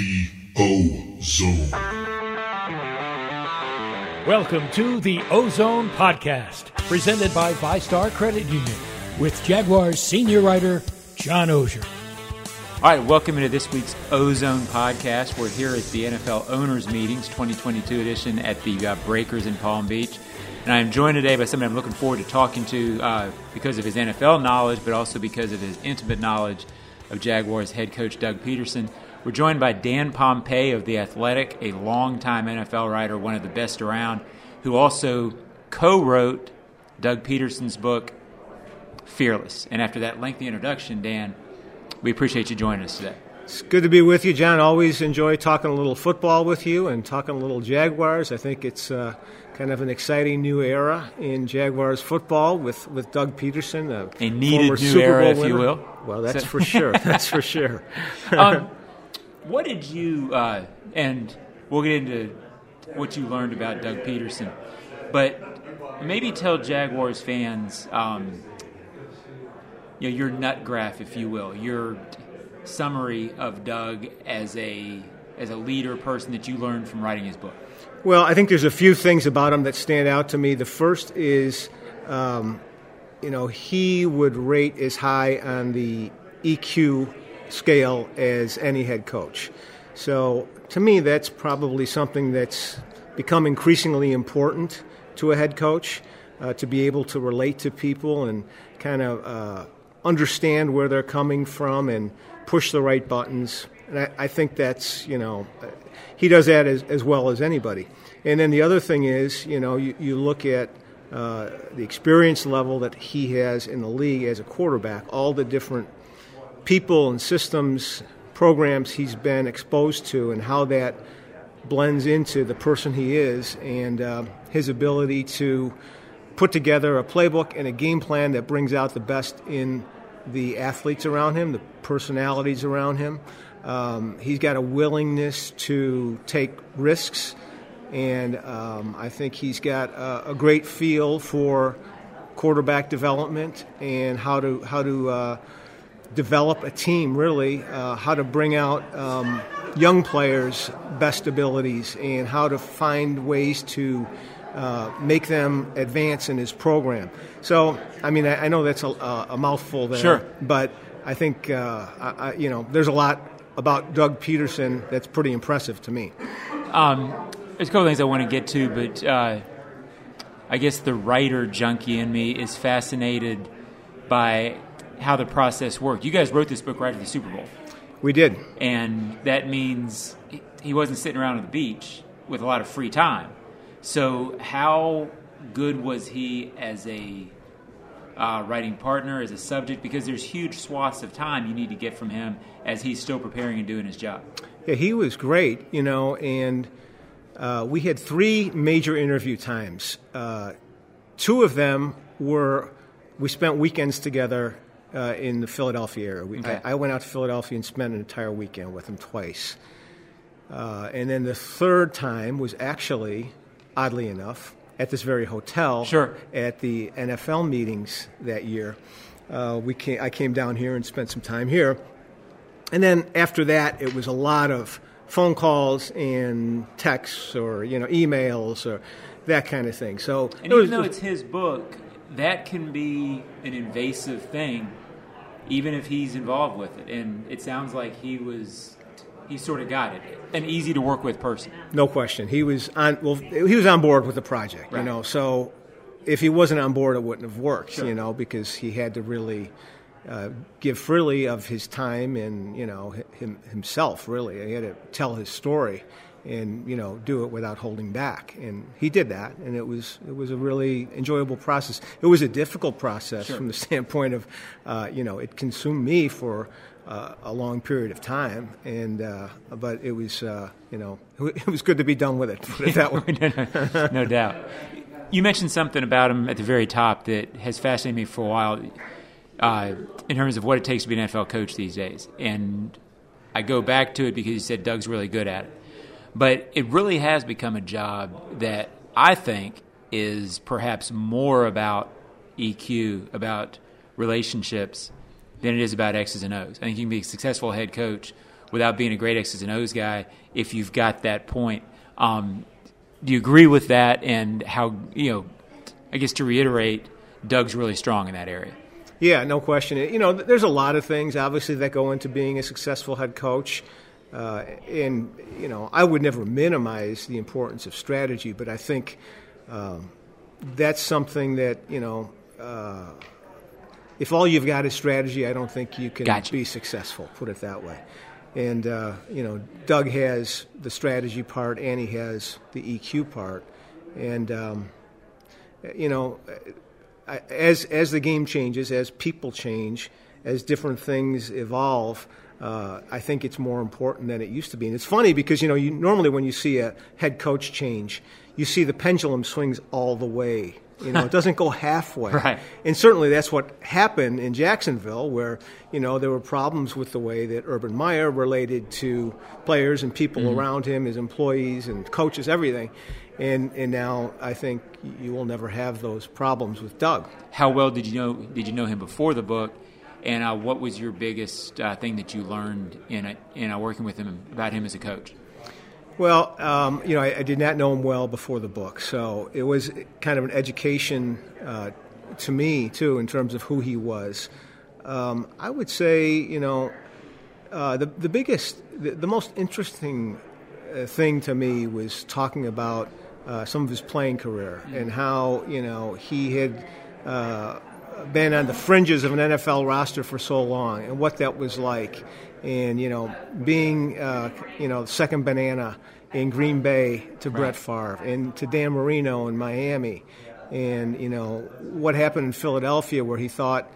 The O Zone. Welcome to the O-Zone Podcast, presented by VyStar Credit Union, with Jaguars senior writer John Oehser. All right, welcome into this week's O-Zone Podcast. We're here at the NFL Owners Meetings 2022 edition at the uh, Breakers in Palm Beach. And I'm joined today by somebody I'm looking forward to talking to uh, because of his NFL knowledge, but also because of his intimate knowledge of Jaguars head coach Doug Pederson. We're joined by Dan Pompei of The Athletic, a longtime NFL writer, one of the best around, who also co wrote Doug Pederson's book, Fearless. And after that lengthy introduction, Dan, we appreciate you joining us today. It's good to be with you, John. Always enjoy talking a little football with you and talking a little Jaguars. I think it's uh, kind of an exciting new era in Jaguars football with, with Doug Pederson, a, a needed former new Super era, Bowl if winner. you will. Well, that's So- for sure. That's for sure. um, what did you uh, and we'll get into what you learned about Doug Pederson, but maybe tell Jaguars fans, um, you know, your nut graph, if you will, your summary of Doug as a as a leader, person that you learned from writing his book. Well, I think there's a few things about him that stand out to me. The first is, um, you know, he would rate as high on the EQ scale as any head coach. So to me, that's probably something that's become increasingly important to a head coach uh, to be able to relate to people and kind of uh, understand where they're coming from and push the right buttons. And I, I think that's, you know, uh, he does that as, as well as anybody. And then the other thing is, you know, you, you look at uh, the experience level that he has in the league as a quarterback, all the different people and systems, programs he's been exposed to, and how that blends into the person he is and uh, his ability to put together a playbook and a game plan that brings out the best in the athletes around him, the personalities around him. Um, he's got a willingness to take risks, and um, I think he's got a, a great feel for quarterback development and how to how to uh, develop a team. Really, uh, how to bring out um, young players' best abilities and how to find ways to uh, make them advance in his program. So, I mean, I, I know that's a, a mouthful there, Sure. but I think uh, I, you know there's a lot about Doug Pederson that's pretty impressive to me. Um, there's a couple things I want to get to, but uh, I guess the writer junkie in me is fascinated by how the process worked. You guys wrote this book right after the Super Bowl, We did. and that means he wasn't sitting around on the beach with a lot of free time. So, how good was he as a uh, writing partner, as a subject? Because there's huge swaths of time you need to get from him as he's still preparing and doing his job. Yeah, he was great, you know, and uh, we had three major interview times. Uh, two of them were we spent weekends together uh, in the Philadelphia area. We, Okay. I, I went out to Philadelphia and spent an entire weekend with him twice. Uh, and then the third time was actually, oddly enough, at this very hotel Sure. at the NFL meetings that year. Uh, we came, I came down here and spent some time here. And then after that, it was a lot of phone calls and texts or you know emails or that kind of thing. So And it was- even though it's his book, that can be an invasive thing, even if he's involved with it. And it sounds like he was, he sort of got it. An easy to work with person. no question, he was on. Well, he was on board with the project, Right. you know. So if he wasn't on board, it wouldn't have worked, Sure. you know, because he had to really. Uh, give freely of his time and you know him, himself really he had to tell his story and you know do it without holding back and he did that and it was it was a really enjoyable process it was a difficult process Sure. from the standpoint of uh, you know it consumed me for uh, a long period of time and uh, but it was uh, you know it was good to be done with it put it that way no, no doubt. You mentioned something about him at the very top that has fascinated me for a while uh, in terms of what it takes to be an NFL coach these days. And I go back to it because you said Doug's really good at it. But it really has become a job that I think is perhaps more about EQ, about relationships, than it is about X's and O's. I think you can be a successful head coach without being a great X's and O's guy if you've got that point. Um, do you agree with that? And how you know? I guess to reiterate, Doug's really strong in that area. Yeah, no question. You know, there's a lot of things obviously that go into being a successful head coach. Uh, and you know, I would never minimize the importance of strategy, but I think um, that's something that you know. Uh, if all you've got is strategy, I don't think you can gotcha. be successful. Put it that way. And uh, you know, Doug has the strategy part, and he has the EQ part, and um, you know, as as the game changes, as people change, as different things evolve. Uh, I think it's more important than it used to be. And it's funny because you know you normally when you see a head coach change, you see the pendulum swings all the way. You know, it doesn't go halfway. Right. And certainly that's what happened in Jacksonville, where you know there were problems with the way that Urban Meyer related to players and people Mm-hmm. around him, his employees and coaches, everything. And and now I think you will never have those problems with Doug. How well did you know did you know him before the book? And uh, what was your biggest uh, thing that you learned in in uh, working with him about him as a coach? Well, um, you know, I, I did not know him well before the book, so it was kind of an education uh, to me too in terms of who he was. Um, I would say, you know, uh, the the biggest, the, the most interesting thing to me was talking about uh, some of his playing career and how you know he had. Uh, been on the fringes of an NFL roster for so long, and what that was like, and you know, being uh, you know second banana in Green Bay to Brett Favre, and to Dan Marino in Miami, and you know what happened in Philadelphia, where he thought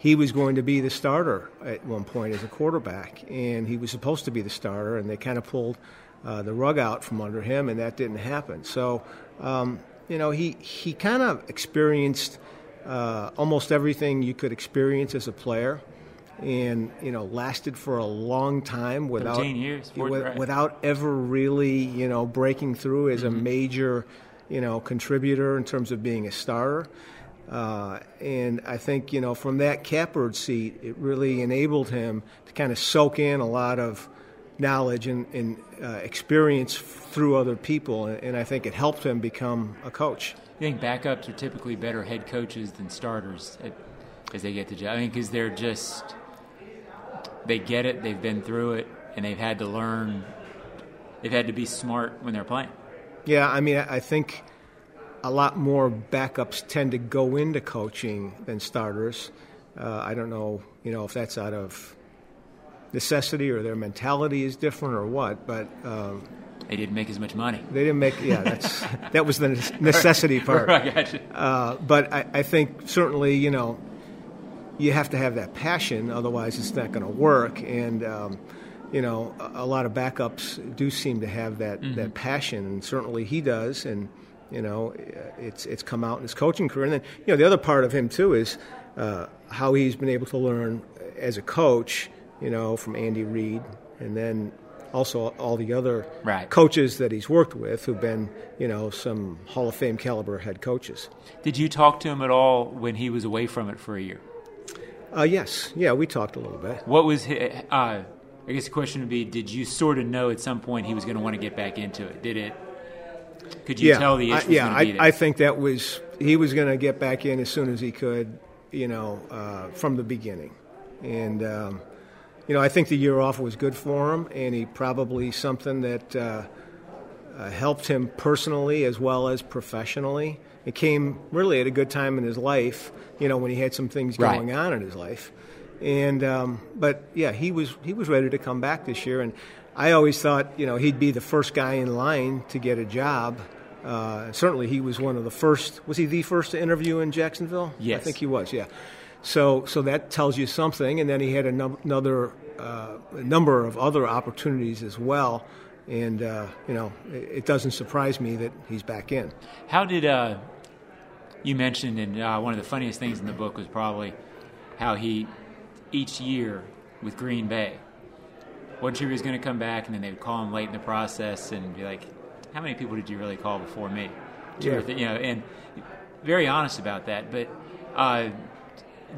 he was going to be the starter at one point as a quarterback, and he was supposed to be the starter, and they kind of pulled uh, the rug out from under him, and that didn't happen. So, um, you know, he he kind of experienced uh, almost everything you could experience as a player, and you know, lasted for a long time without years, four- with- right. without ever really you know breaking through as a Mm-hmm. major you know contributor in terms of being a starter. Uh, and I think you know from that catbird seat, it really enabled him to kind of soak in a lot of knowledge and, and uh, experience through other people, and, I think it helped him become a coach. You think backups are typically better head coaches than starters at, as they get the job? I mean, because they're just they get it, they've been through it, and they've had to learn. They've had to be smart when they're playing. Yeah, I mean, I I think a lot more backups tend to go into coaching than starters. Uh, I don't know, you know, if that's out of necessity or their mentality is different or what, but um, They didn't make as much money. they didn't make. Yeah, that's that was the necessity part. Uh, but I, I think certainly, you know, you have to have that passion, otherwise it's not going to work. And um, you know, a, a lot of backups do seem to have that that passion, and certainly he does. And you know, it's it's come out in his coaching career. And then you know, the other part of him too is uh, how he's been able to learn as a coach. You know, from Andy Reid, and then also all the other Right. coaches that he's worked with who've been, you know, some Hall of Fame caliber head coaches. Did you talk to him at all when he was away from it for a year? Uh, yes, yeah, we talked a little bit. What was his, uh, I guess the question would be: Did you sort of know at some point he was going to want to get back into it? Did it? Could you yeah, tell the I, yeah, I. I think that was he was going to get back in as soon as he could, you know, uh, from the beginning, and um, you know, I think the year off was good for him, and he probably something that uh, uh, helped him personally as well as professionally. It came really at a good time in his life, you know, when he had some things Right. going on in his life. And um, but yeah, he was he was ready to come back this year, and I always thought you know he'd be the first guy in line to get a job. Uh, certainly, he was one of the first. Was he the first to interview in Jacksonville? Yes. I think he was. Yeah. So so that tells you something, and then he had a num- another uh, a number of other opportunities as well. And uh, you know, it, it doesn't surprise me that he's back in. How did uh, you mentioned, and uh, one of the funniest things in the book was probably how he each year with Green Bay wasn't sure he was going to come back, and then they would call him late in the process and be like, "How many people did you really call before me?" Two or Yeah. you know, and very honest about that. But uh,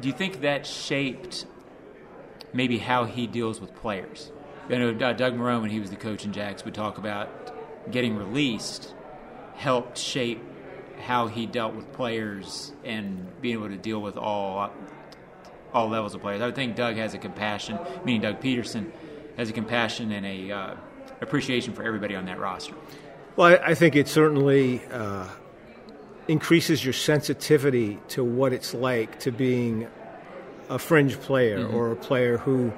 do you think that shaped maybe how he deals with players? I know uh, Doug Marrone, when he was the coach in Jags, would talk about getting released helped shape how he dealt with players and being able to deal with all all levels of players. I would think Doug has a compassion, meaning Doug Pederson has a compassion and a uh, appreciation for everybody on that roster. Well, I, I think it certainly uh, increases your sensitivity to what it's like to being a fringe player mm-hmm. or a player who,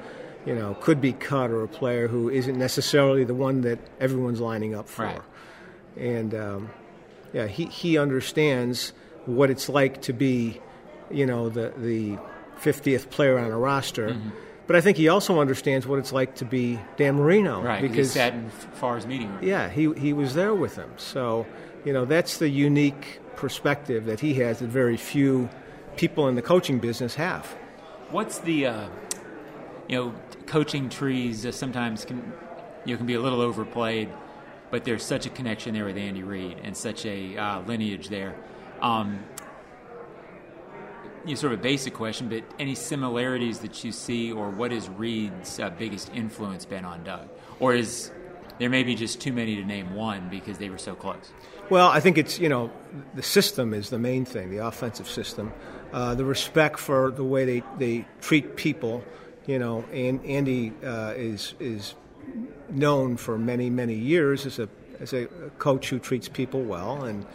you know, could be cut or a player who isn't necessarily the one that everyone's lining up for. Right. And um, yeah, he, he understands what it's like to be, you know, the the 50th player on a roster. Mm-hmm. But I think he also understands what it's like to be Dan Marino. Right, because he sat in Favre's meeting room. Yeah, he, he was there with him. So, you know, that's the unique perspective that he has that very few people in the coaching business have. What's the, uh, you know, coaching trees sometimes can, you know, can be a little overplayed, but there's such a connection there with Andy Reid and such a uh, lineage there. Um, you know, sort of a basic question, but any similarities that you see, or what is Reid's uh, biggest influence been on Doug, or is there maybe just too many to name one because they were so close? Well, I think it's you know the system is the main thing, the offensive system, uh, the respect for the way they, they treat people. You know, and Andy uh, is is known for many many years as a as a coach who treats people well and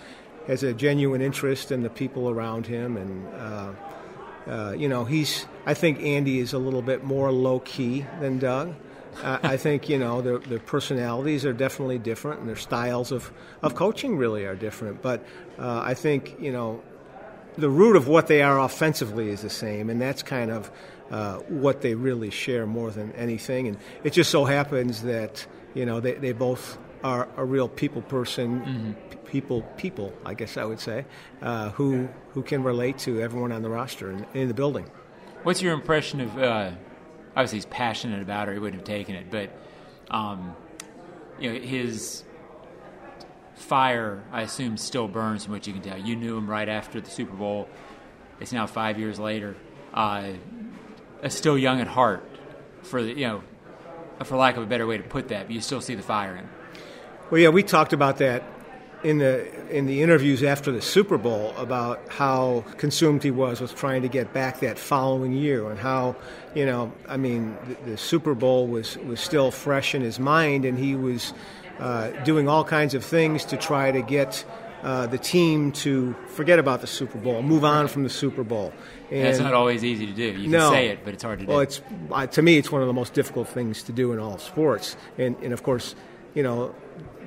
has a genuine interest in the people around him, and uh, uh, you know, he's. I think Andy is a little bit more low key than Doug. Uh, I think you know their, their, personalities are definitely different, and their styles of, of coaching really are different. But uh, I think you know the root of what they are offensively is the same, and that's kind of uh, what they really share more than anything. And it just so happens that you know they, they both are a real people person, mm-hmm people, people, I guess I would say, uh, who who can relate to everyone on the roster and in the building. What's your impression of? Uh, obviously, he's passionate about it. He wouldn't have taken it, but um, you know his fire, I assume, still burns from what you can tell. You knew him right after the Super Bowl. It's now five years later. Uh, still young at heart, for the, you know, for lack of a better way to put that. But you still see the fire in. Well, yeah, we talked about that in the in the interviews after the Super Bowl about how consumed he was with trying to get back that following year and how you know I mean the, the Super Bowl was was still fresh in his mind and he was uh, doing all kinds of things to try to get uh, the team to forget about the Super Bowl, move on from the Super Bowl. And That's not always easy to do. You can no, say it, but it's hard to do. Well, it's uh, to me, it's one of the most difficult things to do in all sports, and and of course, you know,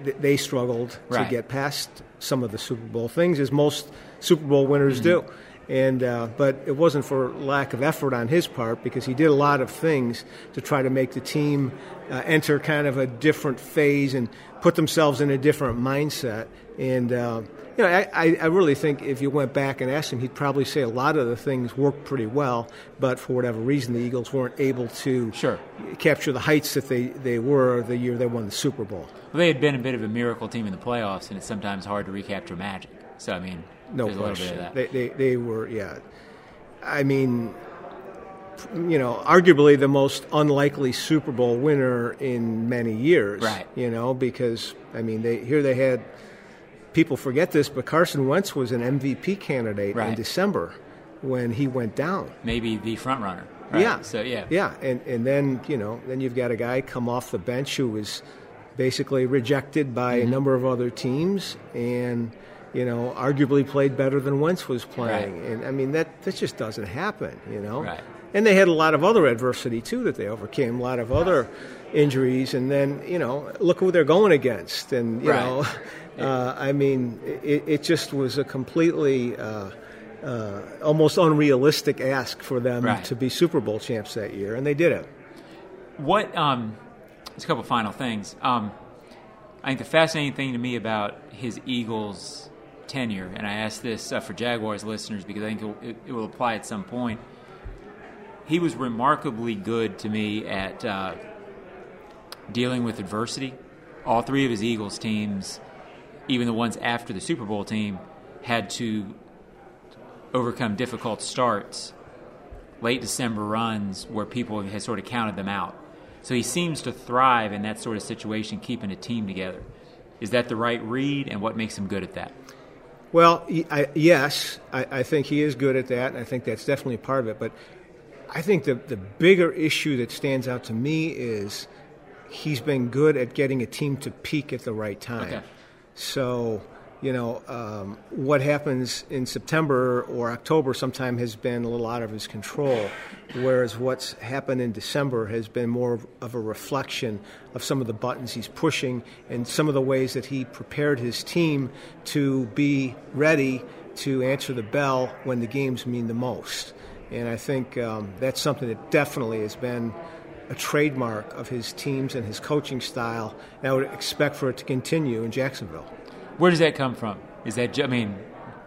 they struggled right. to get past some of the Super Bowl things, as most Super Bowl winners mm-hmm. do. And uh, but it wasn't for lack of effort on his part because he did a lot of things to try to make the team uh, enter kind of a different phase and put themselves in a different mindset. And uh, you know, I, I really think if you went back and asked him, he'd probably say a lot of the things worked pretty well, but for whatever reason, the Eagles weren't able to sure. capture the heights that they, they were the year they won the Super Bowl. Well, they had been a bit of a miracle team in the playoffs, and it's sometimes hard to recapture magic. So, I mean, no there's question. a bit of that. They, they, they were, yeah. I mean, you know, arguably the most unlikely Super Bowl winner in many years. Right. You know, because I mean, they here they had people forget this, but Carson Wentz was an MVP candidate right. in December when he went down. Maybe the front runner. Right? Yeah. So yeah. Yeah, and and then you know then you've got a guy come off the bench who was basically rejected by mm-hmm. a number of other teams and you know arguably played better than Wentz was playing. Right. And I mean that that just doesn't happen. You know. Right. And they had a lot of other adversity too that they overcame. A lot of other injuries, and then you know look who they're going against, and you right. know. Uh, I mean, it, it, just was a completely uh, uh, almost unrealistic ask for them to be Super Bowl champs that year, and they did it. What? Um, there's a couple final things. Um, I think the fascinating thing to me about his Eagles tenure, and I ask this uh, for Jaguars listeners because I think it, it, it, will apply at some point. He was remarkably good to me at uh, dealing with adversity. All three of his Eagles teams even the ones after the Super Bowl team had to overcome difficult starts, late December runs where people had sort of counted them out. So he seems to thrive in that sort of situation, keeping a team together. Is that the right read, and what makes him good at that? Well, I, yes, I, I, think he is good at that, and I think that's definitely part of it. But I think the, the bigger issue that stands out to me is he's been good at getting a team to peak at the right time. Okay. So, you know, um, what happens in September or October sometime has been a little out of his control, whereas what's happened in December has been more of a reflection of some of the buttons he's pushing and some of the ways that he prepared his team to be ready to answer the bell when the games mean the most. And I think um, that's something that definitely has been a trademark of his teams and his coaching style, and I would expect for it to continue in Jacksonville. Where does that come from? Is that, I mean,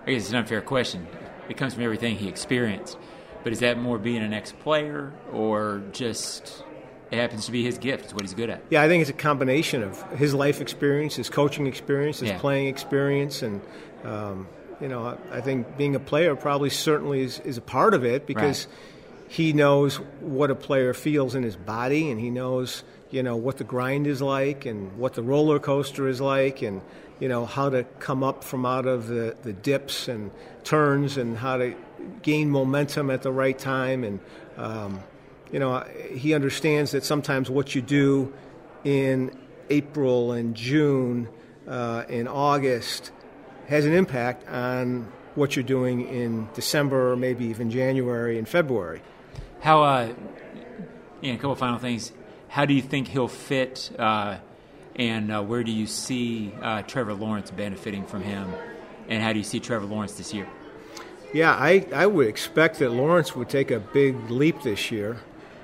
I guess it's an unfair question. It comes from everything he experienced. But is that more being an ex player or just it happens to be his gift? It's what he's good at. Yeah, I think it's a combination of his life experience, his coaching experience, his Yeah. playing experience, and um, you know, I think being a player probably certainly is, is a part of it because he knows what a player feels in his body, and he knows you know what the grind is like, and what the roller coaster is like, and you know how to come up from out of the, the dips and turns, and how to gain momentum at the right time, and um, you know he understands that sometimes what you do in April and June uh, August has an impact on what you're doing in December or maybe even January and February. How, uh, yeah, a couple final things. How do you think he'll fit, uh, and uh, where do you see uh, Trevor Lawrence benefiting from him? And how do you see Trevor Lawrence this year? Yeah, I, I would expect that Lawrence would take a big leap this year,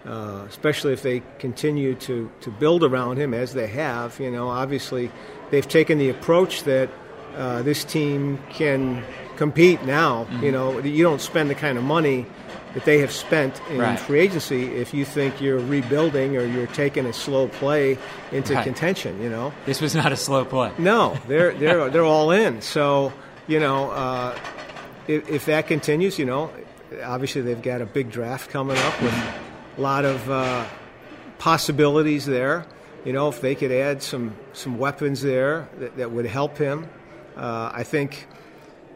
uh, especially if they continue to, to build around him as they have. You know, obviously they've taken the approach that uh, this team can compete now. You know, you don't spend the kind of money that they have spent in Right. free agency if you think you're rebuilding or you're taking a slow play into Right. contention. You know, This was not a slow play. no, they're they're they're all in. So you know, uh, if, if that continues, you know, obviously they've got a big draft coming up with a lot of uh, possibilities there. You know, if they could add some some weapons there that, that would help him, uh, I think.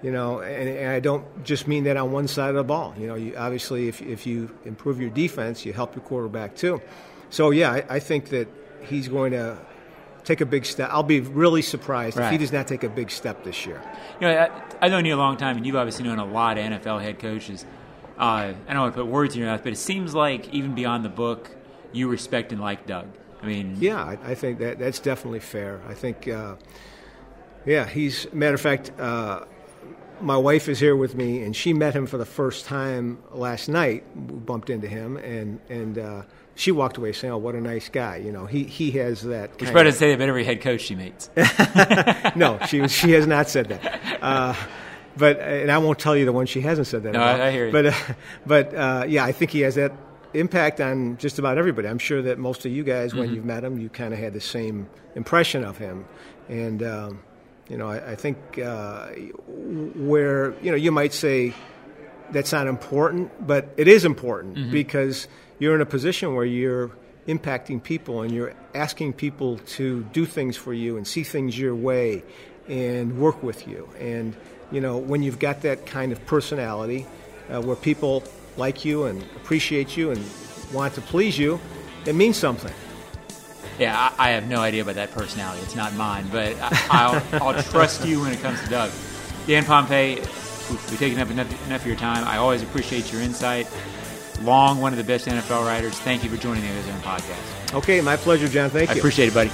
You know, and, and I don't just mean that on one side of the ball. You know, you, obviously, if, if you improve your defense, you help your quarterback too. So, yeah, I, I think that he's going to take a big step. I'll be really surprised if he does not take a big step this year. You know, I, I've known you a long time, and you've obviously known a lot of NFL head coaches. Uh, I don't want to put words in your mouth, but it seems like even beyond the book, you respect and like Doug. I mean, Yeah, I, I think that that's definitely fair. I think, uh, yeah, he's matter of fact. Uh, my wife is here with me, and she met him for the first time last night. We bumped into him, and and uh, she walked away saying, "Oh, what a nice guy." You know, he he has that. which probably of- doesn't say that about every head coach she meets. no, she she has not said that. Uh, but and I won't tell you the one she hasn't said that. No, about. I- I hear you. But uh, but uh, yeah, I think he has that impact on just about everybody. I'm sure that most of you guys, when Mm-hmm. you've met him, you kind of had the same impression of him, and um, you know, I, I think uh, where you know you might say that's not important, but it is important Mm-hmm. because you're in a position where you're impacting people and you're asking people to do things for you and see things your way and work with you. And, you know, when you've got that kind of personality uh, where people like you and appreciate you and want to please you, it means something. Yeah, I, I have no idea about that personality. It's not mine, but I, I'll, I'll trust you when it comes to Doug. Dan Pompei, we've we've taken up enough, enough of your time. I always appreciate your insight. Long, one of the best NFL writers. Thank you for joining the O-Zone Podcast. Okay, my pleasure, John. Thank I you. I appreciate it, buddy.